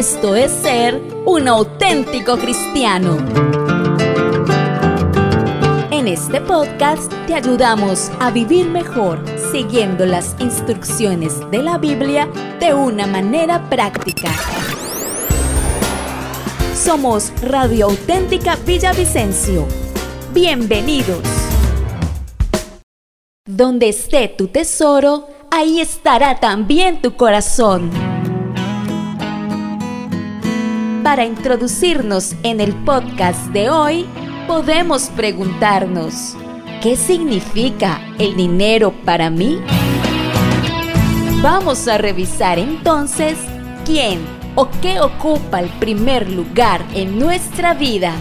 Esto es ser un auténtico cristiano. En este podcast te ayudamos a vivir mejor siguiendo las instrucciones de la Biblia de una manera práctica. Somos Radio Auténtica Villavicencio. Bienvenidos. Donde esté tu tesoro, ahí estará también tu corazón. Para introducirnos en el podcast de hoy, podemos preguntarnos, ¿qué significa el dinero para mí? Vamos a revisar entonces quién o qué ocupa el primer lugar en nuestra vida.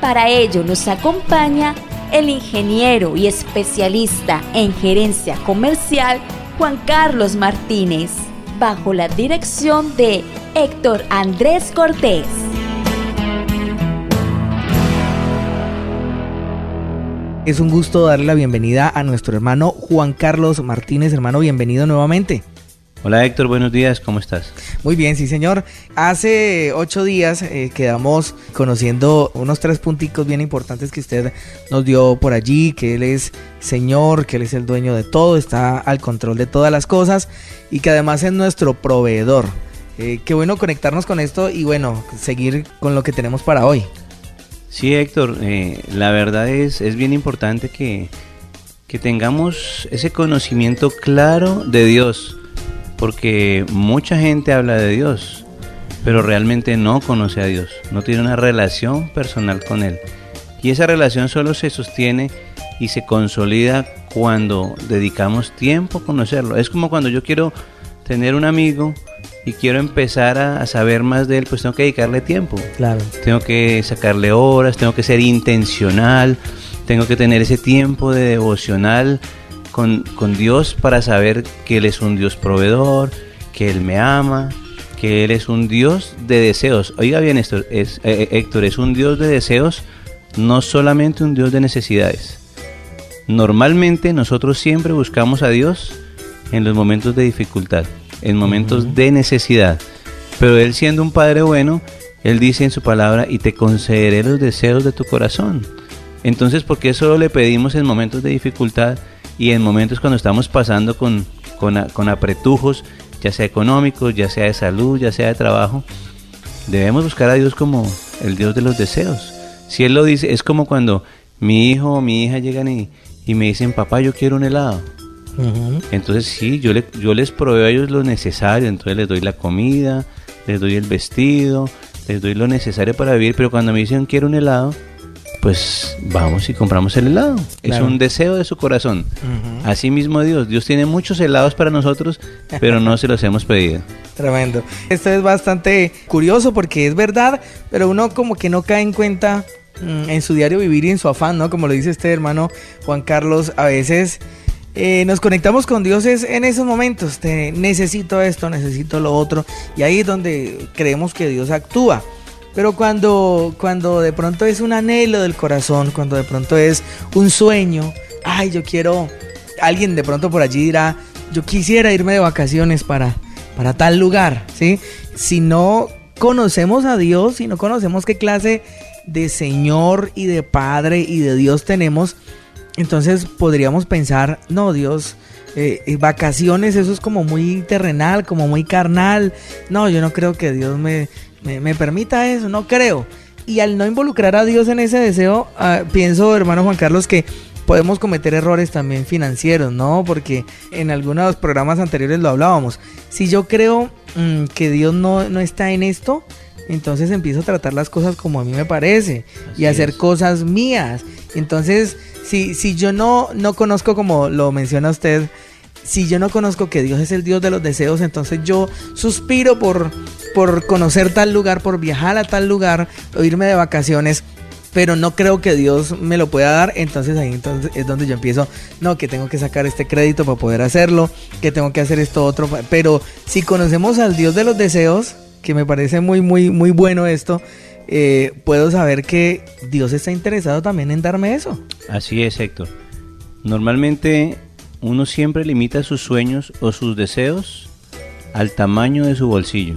Para ello nos acompaña el ingeniero y especialista en gerencia comercial Juan Carlos Martínez, bajo la dirección de Héctor Andrés Cortés. Es un gusto darle la bienvenida a nuestro hermano Juan Carlos Martínez. Hermano, bienvenido nuevamente. Hola Héctor, buenos días, ¿cómo estás? Muy bien, sí señor. Hace ocho días eh, quedamos conociendo unos tres punticos bien importantes que usted nos dio por allí, que Él es Señor, que Él es el dueño de todo, está al control de todas las cosas y que además es nuestro proveedor. Eh, qué bueno conectarnos con esto y bueno, seguir con lo que tenemos para hoy. Sí Héctor, eh, la verdad es, es bien importante que, que tengamos ese conocimiento claro de Dios porque mucha gente habla de Dios, pero realmente no conoce a Dios, no tiene una relación personal con Él. Y esa relación solo se sostiene y se consolida cuando dedicamos tiempo a conocerlo. Es como cuando yo quiero tener un amigo y quiero empezar a, saber más de él, pues tengo que dedicarle tiempo. Claro. Tengo que sacarle horas, tengo que ser intencional, tengo que tener ese tiempo de devocional con, Dios para saber que Él es un Dios proveedor, que Él me ama, que Él es un Dios de deseos. Oiga bien esto, es, eh, eh, Héctor, es un Dios de deseos, no solamente un Dios de necesidades. Normalmente nosotros siempre buscamos a Dios en los momentos de dificultad, en momentos de necesidad. Pero Él siendo un Padre bueno, Él dice en su palabra, y te concederé los deseos de tu corazón. Entonces, ¿por qué solo le pedimos en momentos de dificultad? Y en momentos cuando estamos pasando con, con, apretujos, ya sea económicos, ya sea de salud, ya sea de trabajo, debemos buscar a Dios como el Dios de los deseos. Si Él lo dice, es como cuando mi hijo o mi hija llegan y, y me dicen, papá, yo quiero un helado. Entonces sí, yo, le, yo les proveo a ellos lo necesario, entonces les doy la comida, les doy el vestido, les doy lo necesario para vivir, pero cuando me dicen quiero un helado, pues vamos y compramos el helado. Es un deseo de su corazón. Así mismo Dios. Dios tiene muchos helados para nosotros, pero no se los hemos pedido. Tremendo. Esto es bastante curioso porque es verdad, pero uno como que no cae en cuenta mm, en su diario vivir y en su afán, ¿no? Como lo dice este hermano Juan Carlos, a veces... Eh, nos conectamos con Dios en esos momentos. necesito esto, necesito lo otro. Y ahí es donde creemos que Dios actúa. Pero cuando, cuando de pronto es un anhelo del corazón, cuando de pronto es un sueño, ay, yo quiero, alguien de pronto por allí dirá, yo quisiera irme de vacaciones para, para tal lugar, ¿sí? Si no conocemos a Dios, si no conocemos qué clase de Señor y de Padre y de Dios tenemos, entonces podríamos pensar, no, Dios, eh, eh, vacaciones, eso es como muy terrenal, como muy carnal. No, yo no creo que Dios me, me, permita eso, no creo. Y al no involucrar a Dios en ese deseo, ah, pienso, hermano Juan Carlos, que podemos cometer errores también financieros, ¿no? Porque en algunos programas anteriores lo hablábamos. Si yo creo mm, que Dios no, no, está en esto, entonces empiezo a tratar las cosas como a mí me parece y hacer cosas mías. Entonces, si, si yo no, no conozco, como lo menciona usted, si yo no conozco que Dios es el Dios de los deseos, entonces yo suspiro por, por conocer tal lugar, por viajar a tal lugar o irme de vacaciones, pero no creo que Dios me lo pueda dar, entonces ahí entonces es donde yo empiezo, no, que tengo que sacar este crédito para poder hacerlo, que tengo que hacer esto otro, pero si conocemos al Dios de los deseos, que me parece muy, muy, muy bueno esto, eh, puedo saber que Dios está interesado también en darme eso. Así es, Héctor. Normalmente uno siempre limita sus sueños o sus deseos al tamaño de su bolsillo.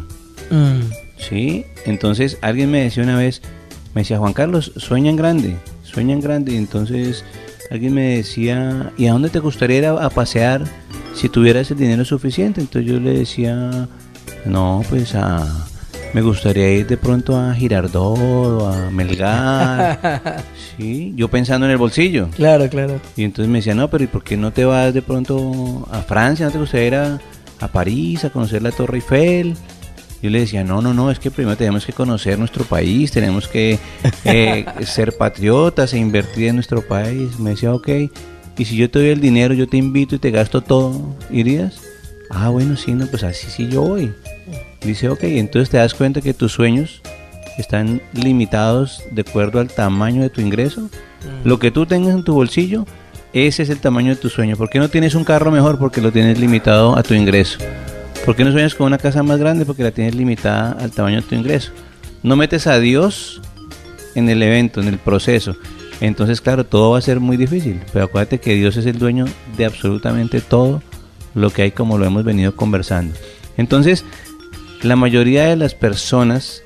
Mm. Sí, entonces alguien me decía una vez, me decía, Juan Carlos, sueñan grande, sueñan grande. Y entonces alguien me decía, ¿y a dónde te gustaría ir a, pasear si tuvieras el dinero suficiente? Entonces yo le decía, no, pues a... Me gustaría ir de pronto a Girardot a Melgar. sí, yo pensando en el bolsillo. Claro, claro. Y entonces me decía, no, pero ¿y por qué no te vas de pronto a Francia? ¿No te gustaría ir a, a París a conocer la Torre Eiffel? Yo le decía, no, no, no, es que primero tenemos que conocer nuestro país, tenemos que eh, ser patriotas e invertir en nuestro país. Me decía, ok, y si yo te doy el dinero, yo te invito y te gasto todo, ¿irías? Ah, bueno, sí, no, pues así sí yo voy. Dice, ok, entonces te das cuenta que tus sueños están limitados de acuerdo al tamaño de tu ingreso. Mm. Lo que tú tengas en tu bolsillo, ese es el tamaño de tu sueño. ¿Por qué no tienes un carro mejor? Porque lo tienes limitado a tu ingreso. ¿Por qué no sueñas con una casa más grande? Porque la tienes limitada al tamaño de tu ingreso. No metes a Dios en el evento, en el proceso. Entonces, claro, todo va a ser muy difícil. Pero acuérdate que Dios es el dueño de absolutamente todo lo que hay como lo hemos venido conversando. Entonces, la mayoría de las personas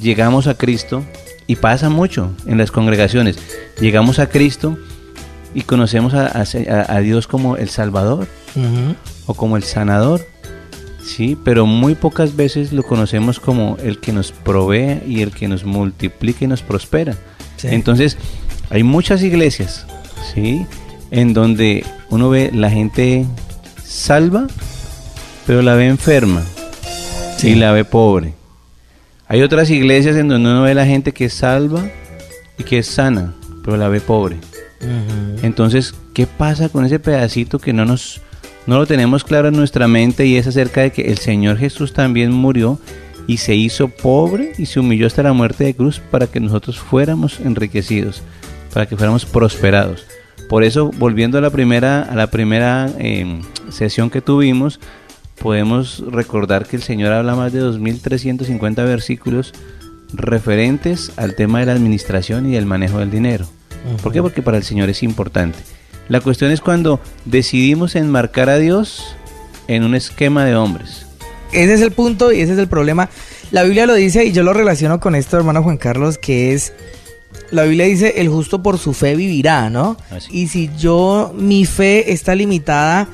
llegamos a Cristo y pasa mucho en las congregaciones. Llegamos a Cristo y conocemos a, Dios como el Salvador o como el Sanador Sí, pero muy pocas veces lo conocemos como el que nos provee y el que nos multiplica y nos prospera. Entonces, hay muchas iglesias, ¿sí? En donde uno ve la gente salva, pero la ve enferma y la ve pobre. Hay otras iglesias en donde uno ve la gente que es salva y que es sana, pero la ve pobre. Entonces, ¿qué pasa con ese pedacito que no nos no lo tenemos claro en nuestra mente y es acerca de que el Señor Jesús también murió y se hizo pobre y se humilló hasta la muerte de cruz para que nosotros fuéramos enriquecidos, para que fuéramos prosperados. Por eso, volviendo a la primera, a la primera em, sesión que tuvimos, podemos recordar que el Señor habla más de 2.350 versículos referentes al tema de la administración y del manejo del dinero. ¿Por qué? Porque para el Señor es importante. La cuestión es cuando decidimos enmarcar a Dios en un esquema de hombres. Ese es el punto y ese es el problema. La Biblia lo dice y yo lo relaciono con esto, hermano Juan Carlos, que es, la Biblia dice, el justo por su fe vivirá, ¿no? Y si yo, mi fe está limitada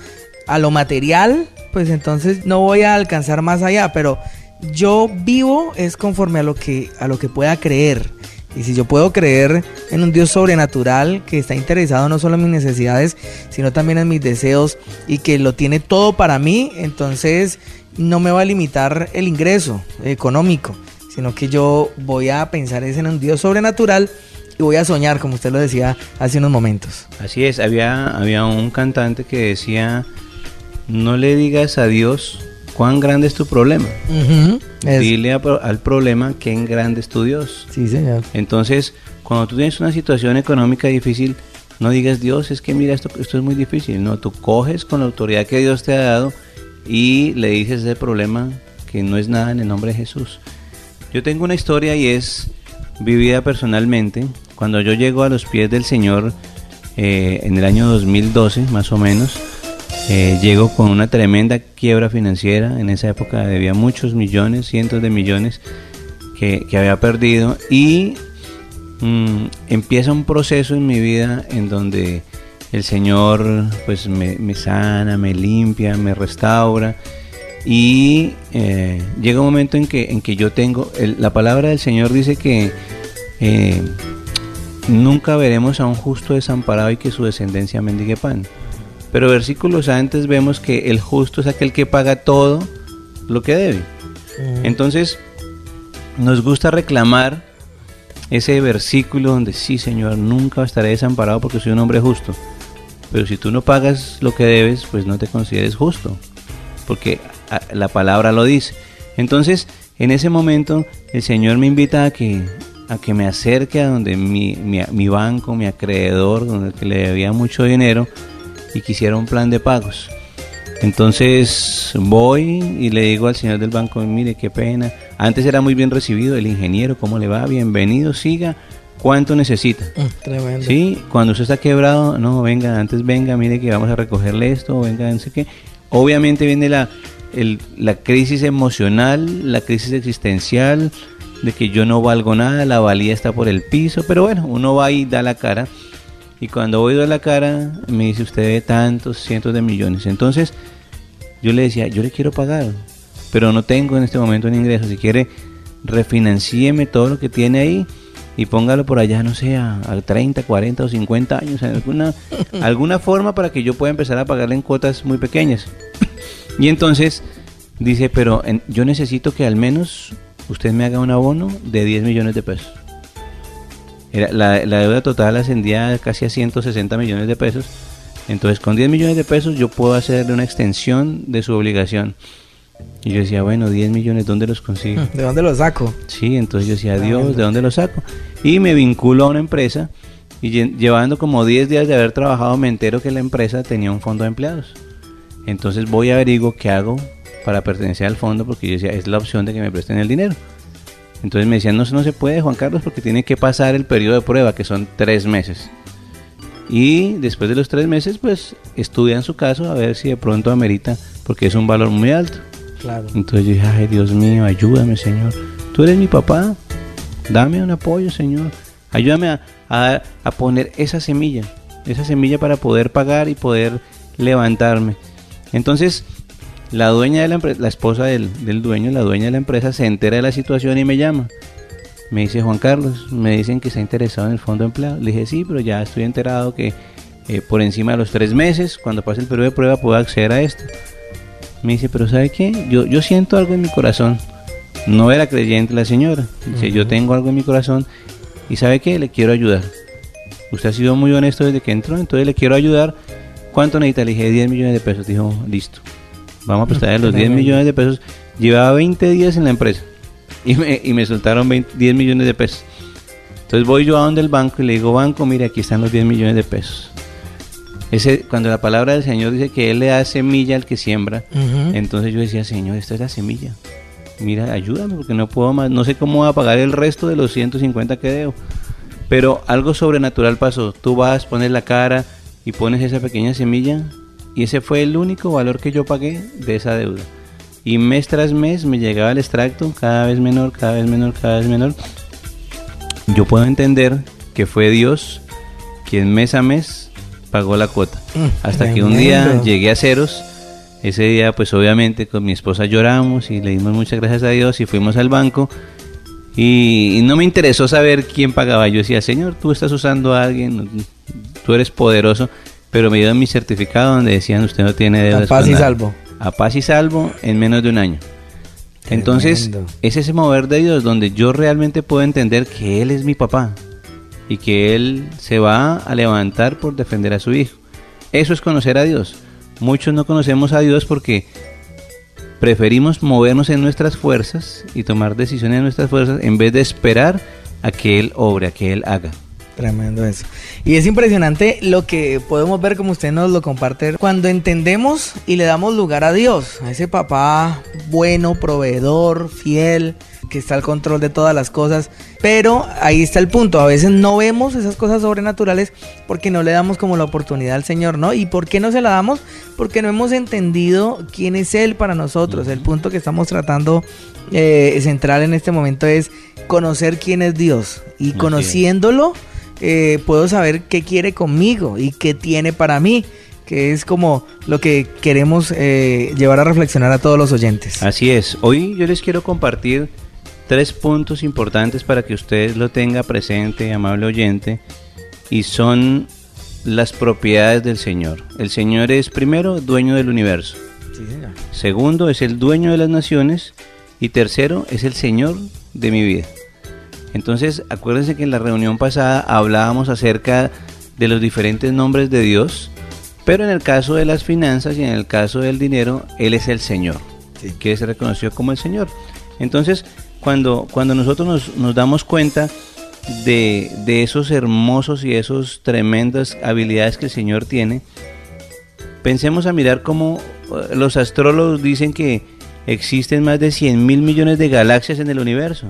a lo material, pues entonces no voy a alcanzar más allá, pero yo vivo es conforme a lo que, a lo que pueda creer. Y si yo puedo creer en un Dios sobrenatural que está interesado no solo en mis necesidades, sino también en mis deseos y que lo tiene todo para mí, entonces no me va a limitar el ingreso económico, sino que yo voy a pensar en un Dios sobrenatural y voy a soñar, como usted lo decía hace unos momentos. Así es, había, había un cantante que decía, no le digas a Dios cuán grande es tu problema. Dile al problema qué grande es tu Dios. Sí, señor. Entonces, cuando tú tienes una situación económica difícil, no digas, Dios, es que mira, esto, esto es muy difícil. No, tú coges con la autoridad que Dios te ha dado y le dices ese problema que no es nada en el nombre de Jesús. Yo tengo una historia y es vivida personalmente. Cuando yo llego a los pies del Señor eh, en el año 2012, más o menos, eh, llegó con una tremenda quiebra financiera. En esa época debía muchos millones, cientos de millones que, había perdido. Y mm, empieza un proceso en mi vida en donde el Señor pues me, sana, me limpia, me restaura. Y eh, llega un momento en que, en que yo tengo, la palabra del Señor dice que eh, nunca veremos a un justo desamparado y que su descendencia mendigue pan. Pero versículos antes vemos que el justo es aquel que paga todo lo que debe. Mm. Entonces, nos gusta reclamar ese versículo donde sí, Señor, nunca estaré desamparado porque soy un hombre justo. Pero si tú no pagas lo que debes, pues no te consideres justo, porque la palabra lo dice. Entonces, en ese momento, el Señor me invita a que, a que me acerque a donde mi, mi, mi banco, mi acreedor, donde le debía mucho dinero, y quisiera un plan de pagos. Entonces voy y le digo al señor del banco, mire qué pena, antes era muy bien recibido el ingeniero, ¿cómo le va? Bienvenido, siga, ¿cuánto necesita? Mm, tremendo. Sí, cuando usted está quebrado, no, venga, antes venga, mire que vamos a recogerle esto, venga, no sé qué. Obviamente viene la, el- la crisis emocional, la crisis existencial, de que yo no valgo nada, la valía está por el piso, pero bueno, uno va y da la cara. Y cuando voy a la cara, me dice usted de tantos cientos de millones. Entonces, yo le decía, yo le quiero pagar, pero no tengo en este momento un ingreso. Si quiere, refinancieme todo lo que tiene ahí y póngalo por allá, no sé, a, a 30, 40 o 50 años, en alguna, alguna forma para que yo pueda empezar a pagarle en cuotas muy pequeñas. Y entonces dice, pero en- yo necesito que al menos usted me haga un abono de 10 millones de pesos. Era- la, la deuda total ascendía casi a 160 millones de pesos. Entonces, con 10 millones de pesos yo puedo hacerle una extensión de su obligación. Y yo decía, bueno, 10 millones, ¿dónde los consigo? ¿De dónde lo saco? Sí, entonces yo decía, Dios, Tremendo. ¿de dónde lo saco? Y me vinculo a una empresa y lle- llevando como 10 días de haber trabajado me entero que la empresa tenía un fondo de empleados. Entonces voy a averiguo qué hago para pertenecer al fondo porque yo decía, es la opción de que me presten el dinero. Entonces me decían, no, no se puede, Juan Carlos, porque tiene que pasar el periodo de prueba, que son tres meses. Y después de los tres meses, pues estudian su caso a ver si de pronto amerita, porque es un valor muy alto. Claro. Entonces yo dije, ay Dios mío, ayúdame Señor. Tú eres mi papá, dame un apoyo Señor. Ayúdame a, a- a poner esa semilla, esa semilla para poder pagar y poder levantarme. Entonces la dueña de la empresa, la esposa del, del dueño, la dueña de la empresa, se entera de la situación y me llama. Me dice Juan Carlos, me dicen que está interesado en el fondo de empleo. Le dije, sí, pero ya estoy enterado que eh, por encima de los tres meses, cuando pase el periodo de prueba, puedo acceder a esto. Me dice, pero ¿sabe qué? Yo, yo siento algo en mi corazón. No era creyente la señora. Dice, yo tengo algo en mi corazón y ¿sabe qué? Le quiero ayudar. Usted ha sido muy honesto desde que entró, entonces le quiero ayudar. ¿Cuánto necesita? Le dije 10 millones de pesos. Dijo, listo. Vamos a prestarle los 10 millones de pesos. Llevaba 20 días en la empresa y me, y me soltaron 20 10 millones de pesos. Entonces voy yo a donde el banco y le digo, banco, mire, aquí están los 10 millones de pesos. Ese, cuando la palabra del Señor dice que Él le da semilla al que siembra, entonces yo decía, Señor, esta es la semilla. Mira, ayúdame porque no puedo más, no sé cómo voy a pagar el resto de los 150 que debo. Pero algo sobrenatural pasó. Tú vas, pones la cara y pones esa pequeña semilla y ese fue el único valor que yo pagué de esa deuda. Y mes tras mes me llegaba el extracto cada vez menor, cada vez menor, cada vez menor. Yo puedo entender que fue Dios quien mes a mes pagó la cuota. Mm, Hasta que un día llegué a ceros. Ese día, pues obviamente con mi esposa lloramos y le dimos muchas gracias a Dios y fuimos al banco. Y, y no me interesó saber quién pagaba. Yo decía, Señor, tú estás usando a alguien, tú eres poderoso. Pero me dieron mi certificado donde decían, usted no tiene deudas. A paz y nadie". salvo. A paz y salvo en menos de un año. Entonces, es ese mover de Dios donde yo realmente puedo entender que Él es mi papá y que Él se va a levantar por defender a su hijo. Eso es conocer a Dios. Muchos no conocemos a Dios porque preferimos movernos en nuestras fuerzas y tomar decisiones en nuestras fuerzas en vez de esperar a que Él obre, a que Él haga. Tremendo eso. Y es impresionante lo que podemos ver como usted nos lo comparte cuando entendemos y le damos lugar a Dios, a ese papá bueno, proveedor, fiel, que está al control de todas las cosas. Pero ahí está el punto, a veces no vemos esas cosas sobrenaturales porque no le damos como la oportunidad al Señor, ¿no? ¿Y por qué no se la damos? Porque no hemos entendido quién es Él para nosotros. El punto que estamos tratando eh, central en este momento es conocer quién es Dios. Y conociéndolo, eh, puedo saber qué quiere conmigo y qué tiene para mí, que es como lo que queremos eh, llevar a reflexionar a todos los oyentes. Así es. Hoy yo les quiero compartir tres puntos importantes para que usted lo tenga presente, amable oyente, y son las propiedades del Señor. El Señor es primero dueño del universo. Sí. Segundo, es el dueño de las naciones. Y tercero, es el Señor de mi vida. Entonces, acuérdense que en la reunión pasada hablábamos acerca de los diferentes nombres de Dios, pero en el caso de las finanzas y en el caso del dinero, Él es el Señor, Sí. que es reconocido como el Señor. Entonces, cuando, cuando nosotros nos, nos damos cuenta de, de esos hermosos y esos tremendas habilidades que el Señor tiene, pensemos a mirar cómo eh, los astrólogos dicen que existen más de 100 mil millones de galaxias en el universo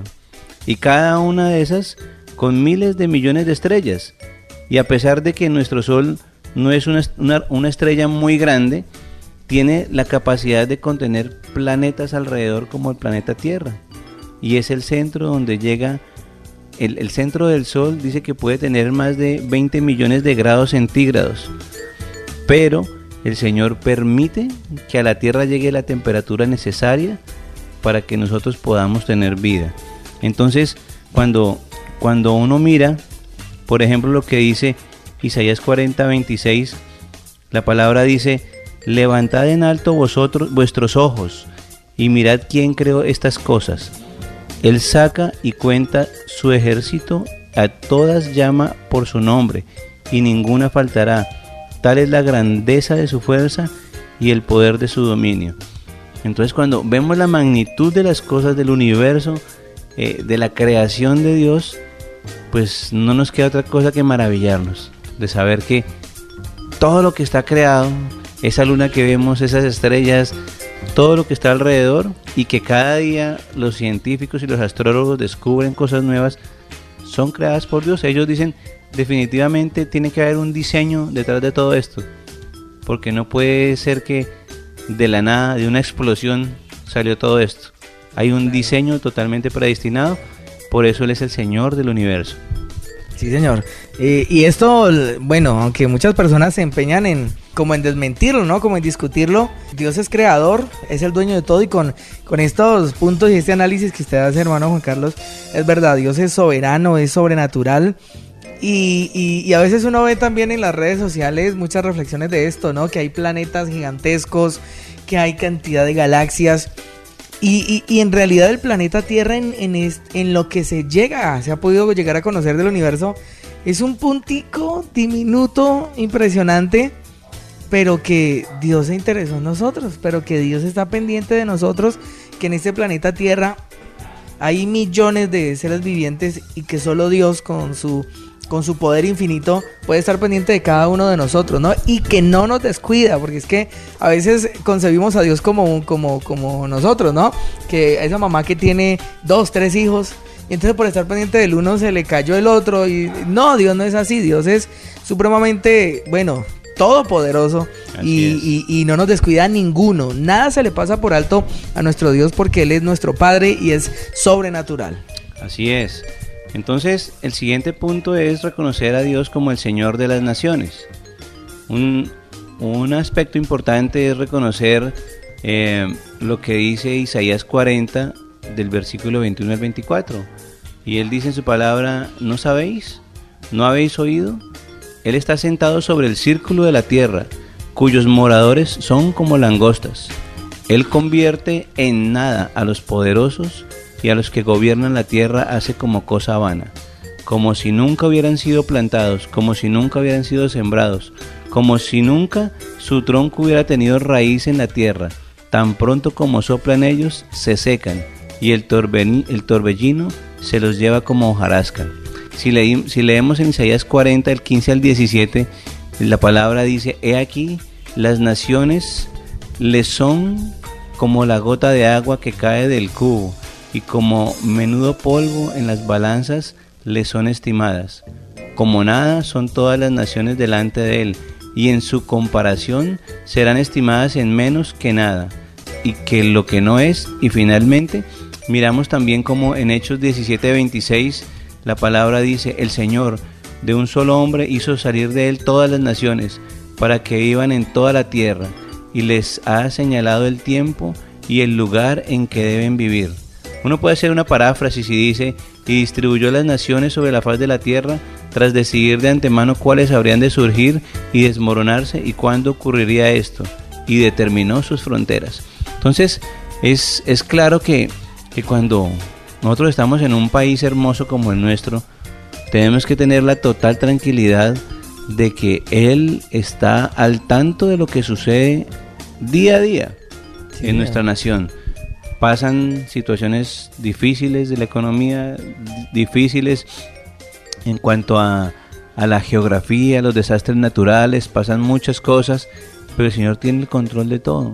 y cada una de esas con miles de millones de estrellas. Y a pesar de que nuestro Sol no es una, una- estrella muy grande, tiene la capacidad de contener planetas alrededor como el planeta Tierra. Y es el centro donde llega, el, el centro del Sol dice que puede tener más de 20 millones de grados centígrados. Pero el Señor permite que a la Tierra llegue la temperatura necesaria para que nosotros podamos tener vida. Entonces, cuando, cuando uno mira, por ejemplo, lo que dice Isaías 40, 26, la palabra dice, levantad en alto vosotros vuestros ojos y mirad quién creó estas cosas. Él saca y cuenta su ejército, a todas llama por su nombre, y ninguna faltará. Tal es la grandeza de su fuerza y el poder de su dominio. Entonces cuando vemos la magnitud de las cosas del universo, eh, de la creación de Dios, pues no nos queda otra cosa que maravillarnos de saber que todo lo que está creado, esa luna que vemos, esas estrellas, todo lo que está alrededor y que cada día los científicos y los astrólogos descubren cosas nuevas, son creadas por Dios. Ellos dicen, definitivamente tiene que haber un diseño detrás de todo esto, porque no puede ser que de la nada, de una explosión, salió todo esto. Hay un diseño totalmente predestinado, por eso Él es el Señor del universo. Sí, señor. Eh, y esto, bueno, aunque muchas personas se empeñan en como en desmentirlo, ¿no? Como en discutirlo. Dios es creador, es el dueño de todo y con, con estos puntos y este análisis que usted hace, hermano Juan Carlos, es verdad, Dios es soberano, es sobrenatural. Y, y, a veces uno ve también en las redes sociales muchas reflexiones de esto, ¿no? Que hay planetas gigantescos, que hay cantidad de galaxias. Y, y, en realidad el planeta Tierra en, en, en, lo que se llega, se ha podido llegar a conocer del universo, es un puntico diminuto, impresionante, pero que Dios se interesó en nosotros, pero que Dios está pendiente de nosotros, que en este planeta Tierra hay millones de seres vivientes y que solo Dios con su con su poder infinito puede estar pendiente de cada uno de nosotros, ¿no? Y que no nos descuida, porque es que a veces concebimos a Dios como, como, como nosotros, ¿no? Que esa mamá que tiene dos, tres hijos, y entonces por estar pendiente del uno se le cayó el otro, y no, Dios no es así, Dios es supremamente, bueno, todopoderoso y, y, no nos descuida ninguno. Nada se le pasa por alto a nuestro Dios porque Él es nuestro Padre y es sobrenatural. Así es. Entonces, el siguiente punto es reconocer a Dios como el Señor de las naciones. Un, aspecto importante es reconocer eh, lo que dice Isaías 40 del versículo 21 al 24. Y él dice en su palabra, ¿no sabéis? ¿No habéis oído? Él está sentado sobre el círculo de la tierra, cuyos moradores son como langostas. Él convierte en nada a los poderosos y a los que gobiernan la tierra hace como cosa vana, como si nunca hubieran sido plantados, como si nunca hubieran sido sembrados, como si nunca su tronco hubiera tenido raíz en la tierra. Tan pronto como soplan ellos, se secan, y el, el torbellino se los lleva como hojarasca. Si, leemos en Isaías 40, el 15 al 17, la palabra dice, he aquí, las naciones le son como la gota de agua que cae del cubo, y como menudo polvo en las balanzas le son estimadas. Como nada son todas las naciones delante de él, y en su comparación serán estimadas en menos que nada, y que lo que no es, y finalmente miramos también como en Hechos 17:26 la palabra dice, el Señor de un solo hombre hizo salir de él todas las naciones, para que vivan en toda la tierra, y les ha señalado el tiempo y el lugar en que deben vivir. Uno puede hacer una paráfrasis y dice, y distribuyó las naciones sobre la faz de la tierra, tras decidir de antemano cuáles habrían de surgir y desmoronarse y cuándo ocurriría esto, y determinó sus fronteras. Entonces, es, es claro que, que cuando nosotros estamos en un país hermoso como el nuestro, tenemos que tener la total tranquilidad de que Él está al tanto de lo que sucede día a día en nuestra nación pasan situaciones difíciles de la economía, difíciles en cuanto a, a la geografía, los desastres naturales, pasan muchas cosas, pero el Señor tiene el control de todo.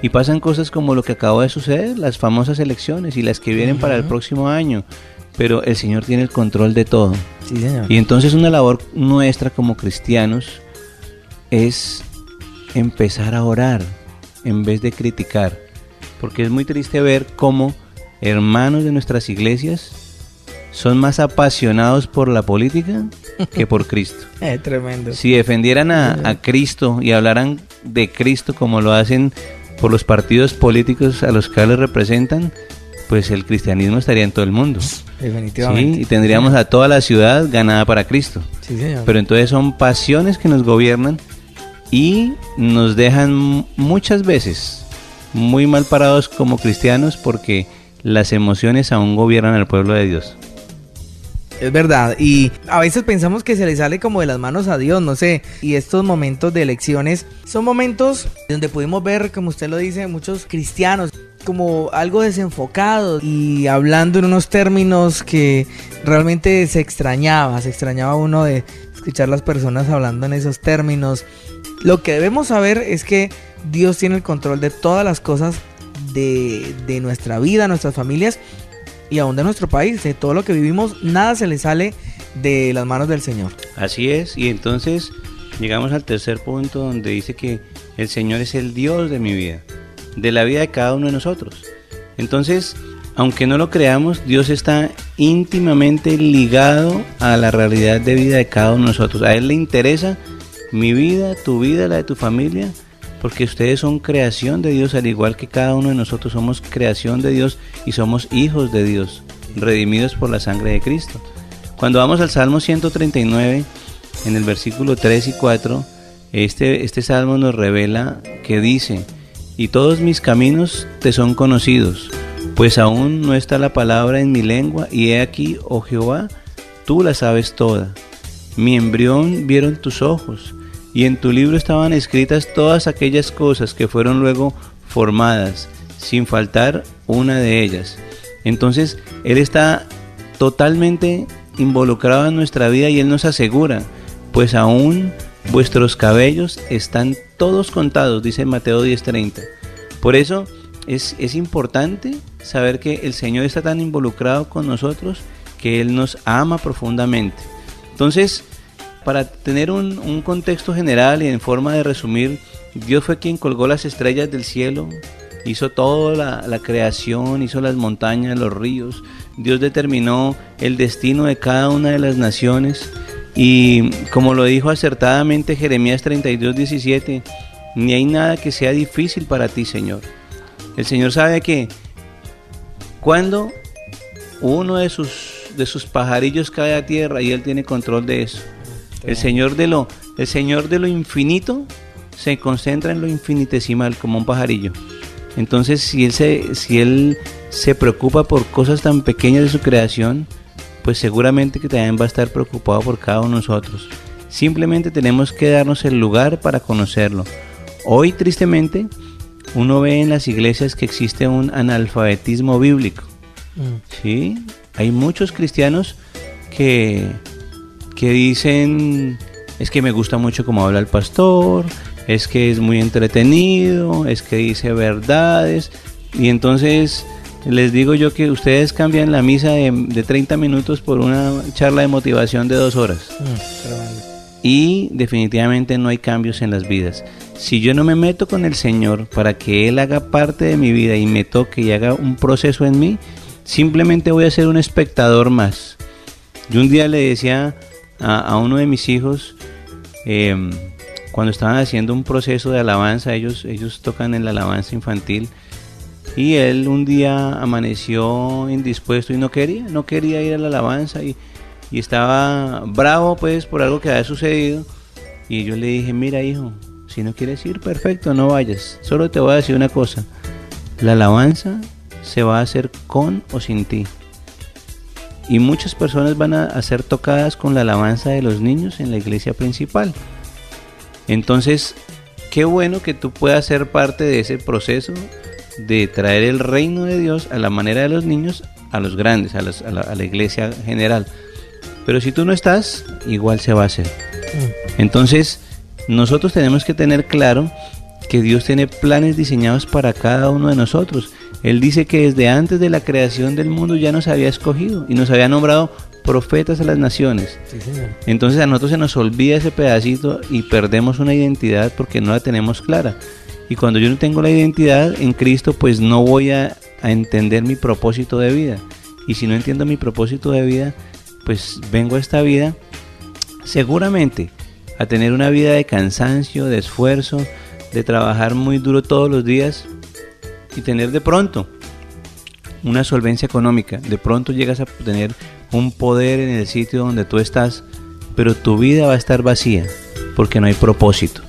Y pasan cosas como lo que acaba de suceder, las famosas elecciones y las que vienen para el próximo año. Pero el Señor tiene el control de todo. Y entonces una labor nuestra como cristianos es empezar a orar en vez de criticar. Porque es muy triste ver cómo hermanos de nuestras iglesias son más apasionados por la política que por Cristo. Es tremendo. Si defendieran a, a Cristo y hablaran de Cristo como lo hacen por los partidos políticos a los que les representan, pues el cristianismo estaría en todo el mundo. Definitivamente. Sí, y tendríamos a toda la ciudad ganada para Cristo. Sí, señor. Pero entonces son pasiones que nos gobiernan y nos dejan muchas veces muy mal parados como cristianos porque las emociones aún gobiernan al pueblo de Dios. Es verdad, y a veces pensamos que se le sale como de las manos a Dios, no sé, y estos momentos de elecciones son momentos donde pudimos ver, como usted lo dice, muchos cristianos como algo desenfocados y hablando en unos términos que realmente se extrañaba, se extrañaba uno de escuchar las personas hablando en esos términos. Lo que debemos saber es que Dios tiene el control de todas las cosas de, de nuestra vida, nuestras familias y aún de nuestro país, de todo lo que vivimos, nada se le sale de las manos del Señor. Así es, y entonces llegamos al tercer punto donde dice que el Señor es el Dios de mi vida, de la vida de cada uno de nosotros. Entonces, aunque no lo creamos, Dios está íntimamente ligado a la realidad de vida de cada uno de nosotros. A Él le interesa mi vida, tu vida, la de tu familia, porque ustedes son creación de Dios, al igual que cada uno de nosotros somos creación de Dios y somos hijos de Dios, redimidos por la sangre de Cristo. Cuando vamos al Salmo 139, en el versículo 3 y 4, este, este salmo nos revela que dice, y todos mis caminos te son conocidos, pues aún no está la palabra en mi lengua, y he aquí, oh Jehová, tú la sabes toda. Mi embrión vieron tus ojos, y en tu libro estaban escritas todas aquellas cosas que fueron luego formadas, sin faltar una de ellas. Entonces, Él está totalmente involucrado en nuestra vida y Él nos asegura, pues aún vuestros cabellos están todos contados, dice Mateo 10:30. Por eso es, es importante saber que el Señor está tan involucrado con nosotros que Él nos ama profundamente. Entonces, para tener un, un, contexto general y en forma de resumir, Dios fue quien colgó las estrellas del cielo, hizo toda la, la, creación, hizo las montañas, los ríos. Dios determinó el destino de cada una de las naciones. Y como lo dijo acertadamente Jeremías 32, 17, ni hay nada que sea difícil para ti, Señor. El Señor sabe que cuando uno de sus, de sus pajarillos cae a tierra y Él tiene control de eso. El Señor de lo, el Señor de lo infinito se concentra en lo infinitesimal como un pajarillo. Entonces, si él se, si él se preocupa por cosas tan pequeñas de su creación, pues seguramente que también va a estar preocupado por cada uno de nosotros. Simplemente tenemos que darnos el lugar para conocerlo. Hoy, tristemente, uno ve en las iglesias que existe un analfabetismo bíblico. Mm. ¿Sí? Hay muchos cristianos que que dicen, es que me gusta mucho cómo habla el pastor, es que es muy entretenido, es que dice verdades. Y entonces les digo yo que ustedes cambian la misa de, de 30 minutos por una charla de motivación de dos horas. Mm, y definitivamente no hay cambios en las vidas. Si yo no me meto con el Señor para que Él haga parte de mi vida y me toque y haga un proceso en mí, simplemente voy a ser un espectador más. Yo un día le decía a, uno de mis hijos, eh, cuando estaban haciendo un proceso de alabanza, ellos, ellos tocan en la alabanza infantil, y él un día amaneció indispuesto y no quería, no quería ir a la alabanza y, y estaba bravo pues por algo que había sucedido. Y yo le dije, mira hijo, si no quieres ir, perfecto, no vayas. Solo te voy a decir una cosa, la alabanza se va a hacer con o sin ti y muchas personas van a, ser tocadas con la alabanza de los niños en la iglesia principal. Entonces, qué bueno que tú puedas ser parte de ese proceso de traer el reino de Dios a la manera de los niños a los grandes, a, los, a, la, a la, iglesia general. Pero si tú no estás, igual se va a hacer. Entonces, nosotros tenemos que tener claro que Dios tiene planes diseñados para cada uno de nosotros él dice que desde antes de la creación del mundo ya nos había escogido y nos había nombrado profetas a las naciones. Sí, Entonces a nosotros se nos olvida ese pedacito y perdemos una identidad porque no la tenemos clara. Y cuando yo no tengo la identidad en Cristo, pues no voy a, a entender mi propósito de vida. Y si no entiendo mi propósito de vida, pues vengo a esta vida seguramente a tener una vida de cansancio, de esfuerzo, de trabajar muy duro todos los días y tener de pronto una solvencia económica. De pronto llegas a tener un poder en el sitio donde tú estás, pero tu vida va a estar vacía porque no hay propósito.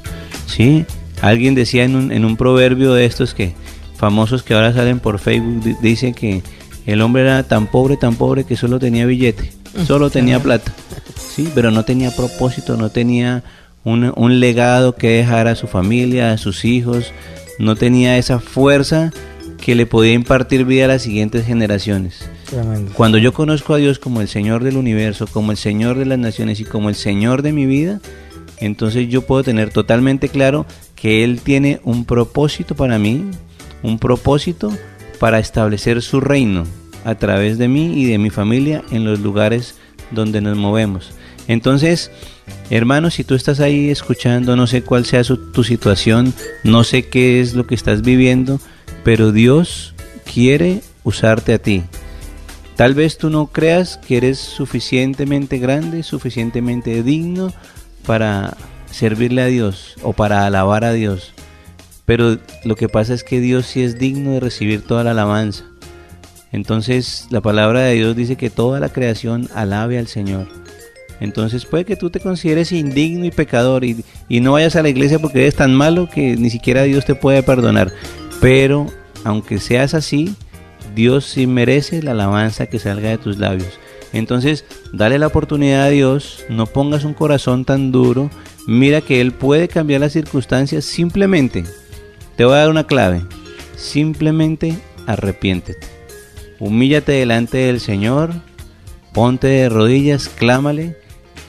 ¿Sí? Alguien decía en un, en un proverbio de estos que famosos que ahora salen por Facebook, dice que el hombre era tan pobre, tan pobre que solo tenía billete, solo tenía plata, ¿sí? pero no tenía propósito, no tenía un, un legado que dejar a su familia, a sus hijos, no tenía esa fuerza que le podía impartir vida a las siguientes generaciones. Cuando yo conozco a Dios como el Señor del universo, como el Señor de las naciones y como el Señor de mi vida, entonces yo puedo tener totalmente claro que Él tiene un propósito para mí, un propósito para establecer su reino a través de mí y de mi familia en los lugares donde nos movemos. Entonces, hermanos, si tú estás ahí escuchando, no sé cuál sea tu situación, no sé qué es lo que estás viviendo, pero Dios quiere usarte a ti. Tal vez tú no creas que eres suficientemente grande, suficientemente digno para servirle a Dios o para alabar a Dios. Pero lo que pasa es que Dios sí es digno de recibir toda la alabanza. Entonces la palabra de Dios dice que toda la creación alabe al Señor. Entonces puede que tú te consideres indigno y pecador y, no vayas a la iglesia porque eres tan malo que ni siquiera Dios te puede perdonar. Pero aunque seas así, Dios sí merece la alabanza que salga de tus labios. Entonces, dale la oportunidad a Dios, no pongas un corazón tan duro, mira que Él puede cambiar las circunstancias simplemente te voy a dar una clave. Simplemente arrepiéntete. Humíllate delante del Señor, ponte de rodillas, clámale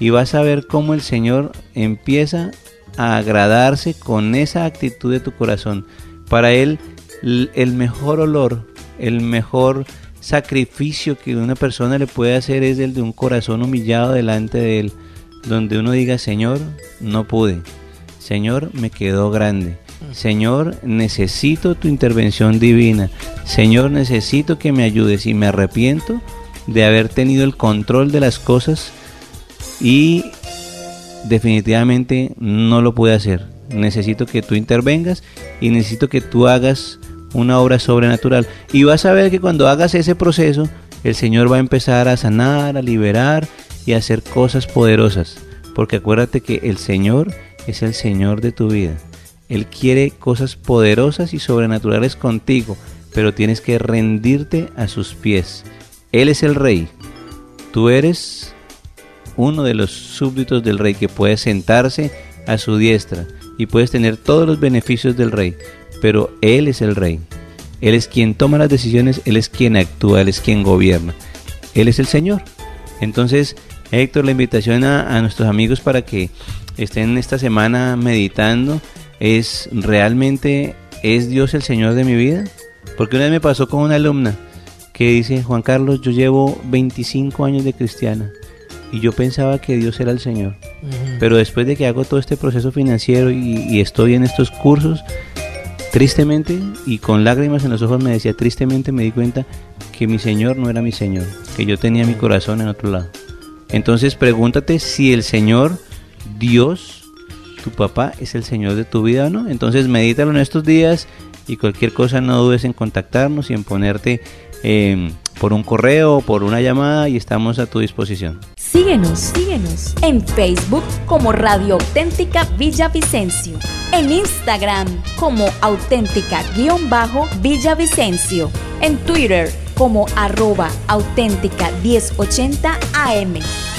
y vas a ver cómo el Señor empieza a agradarse con esa actitud de tu corazón. Para Él el mejor olor, el mejor sacrificio que una persona le puede hacer es el de un corazón humillado delante de Él, donde uno diga, Señor, no pude, Señor, me quedó grande, Señor, necesito tu intervención divina. Señor, necesito que me ayudes y me arrepiento de haber tenido el control de las cosas y definitivamente no lo pude hacer. Necesito que tú intervengas y necesito que tú hagas una obra sobrenatural. Y vas a ver que cuando hagas ese proceso, el Señor va a empezar a sanar, a liberar y a hacer cosas poderosas. Porque acuérdate que el Señor es el Señor de tu vida. Él quiere cosas poderosas y sobrenaturales contigo, pero tienes que rendirte a sus pies. Él es el rey. Tú eres uno de los súbditos del rey que puede sentarse a su diestra y puedes tener todos los beneficios del rey, pero Él es el rey. Él es quien toma las decisiones, Él es quien actúa, Él es quien gobierna. Él es el Señor. Entonces, Héctor, la invitación a, a nuestros amigos para que estén esta semana meditando es realmente, ¿es Dios el Señor de mi vida? Porque una vez me pasó con una alumna que dice, Juan Carlos, yo llevo 25 años de cristiana y yo pensaba que Dios era el Señor. Pero después de que hago todo este proceso financiero y, estoy en estos cursos, tristemente y con lágrimas en los ojos me decía, tristemente me di cuenta que mi Señor no era mi Señor, que yo tenía mi corazón en otro lado. Entonces pregúntate si el Señor, Dios, tu papá es el Señor de tu vida, ¿no? Entonces medítalo en estos días y cualquier cosa no dudes en contactarnos y en ponerte em, por un correo o por una llamada y estamos a tu disposición. Síguenos, síguenos en Facebook como Radio Auténtica Villavicencio, en Instagram como auténtica-villavicencio, en Twitter como arroba auténtica 1080 AM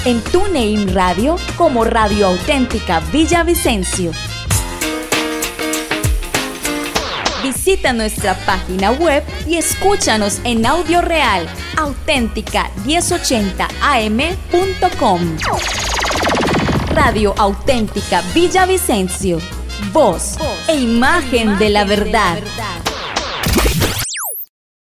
en TuneIn Radio como Radio Auténtica Villavicencio. Visita nuestra página web y escúchanos en audio real auténtica 1080am.com. Radio Auténtica Villavicencio. Voz e imagen de la verdad.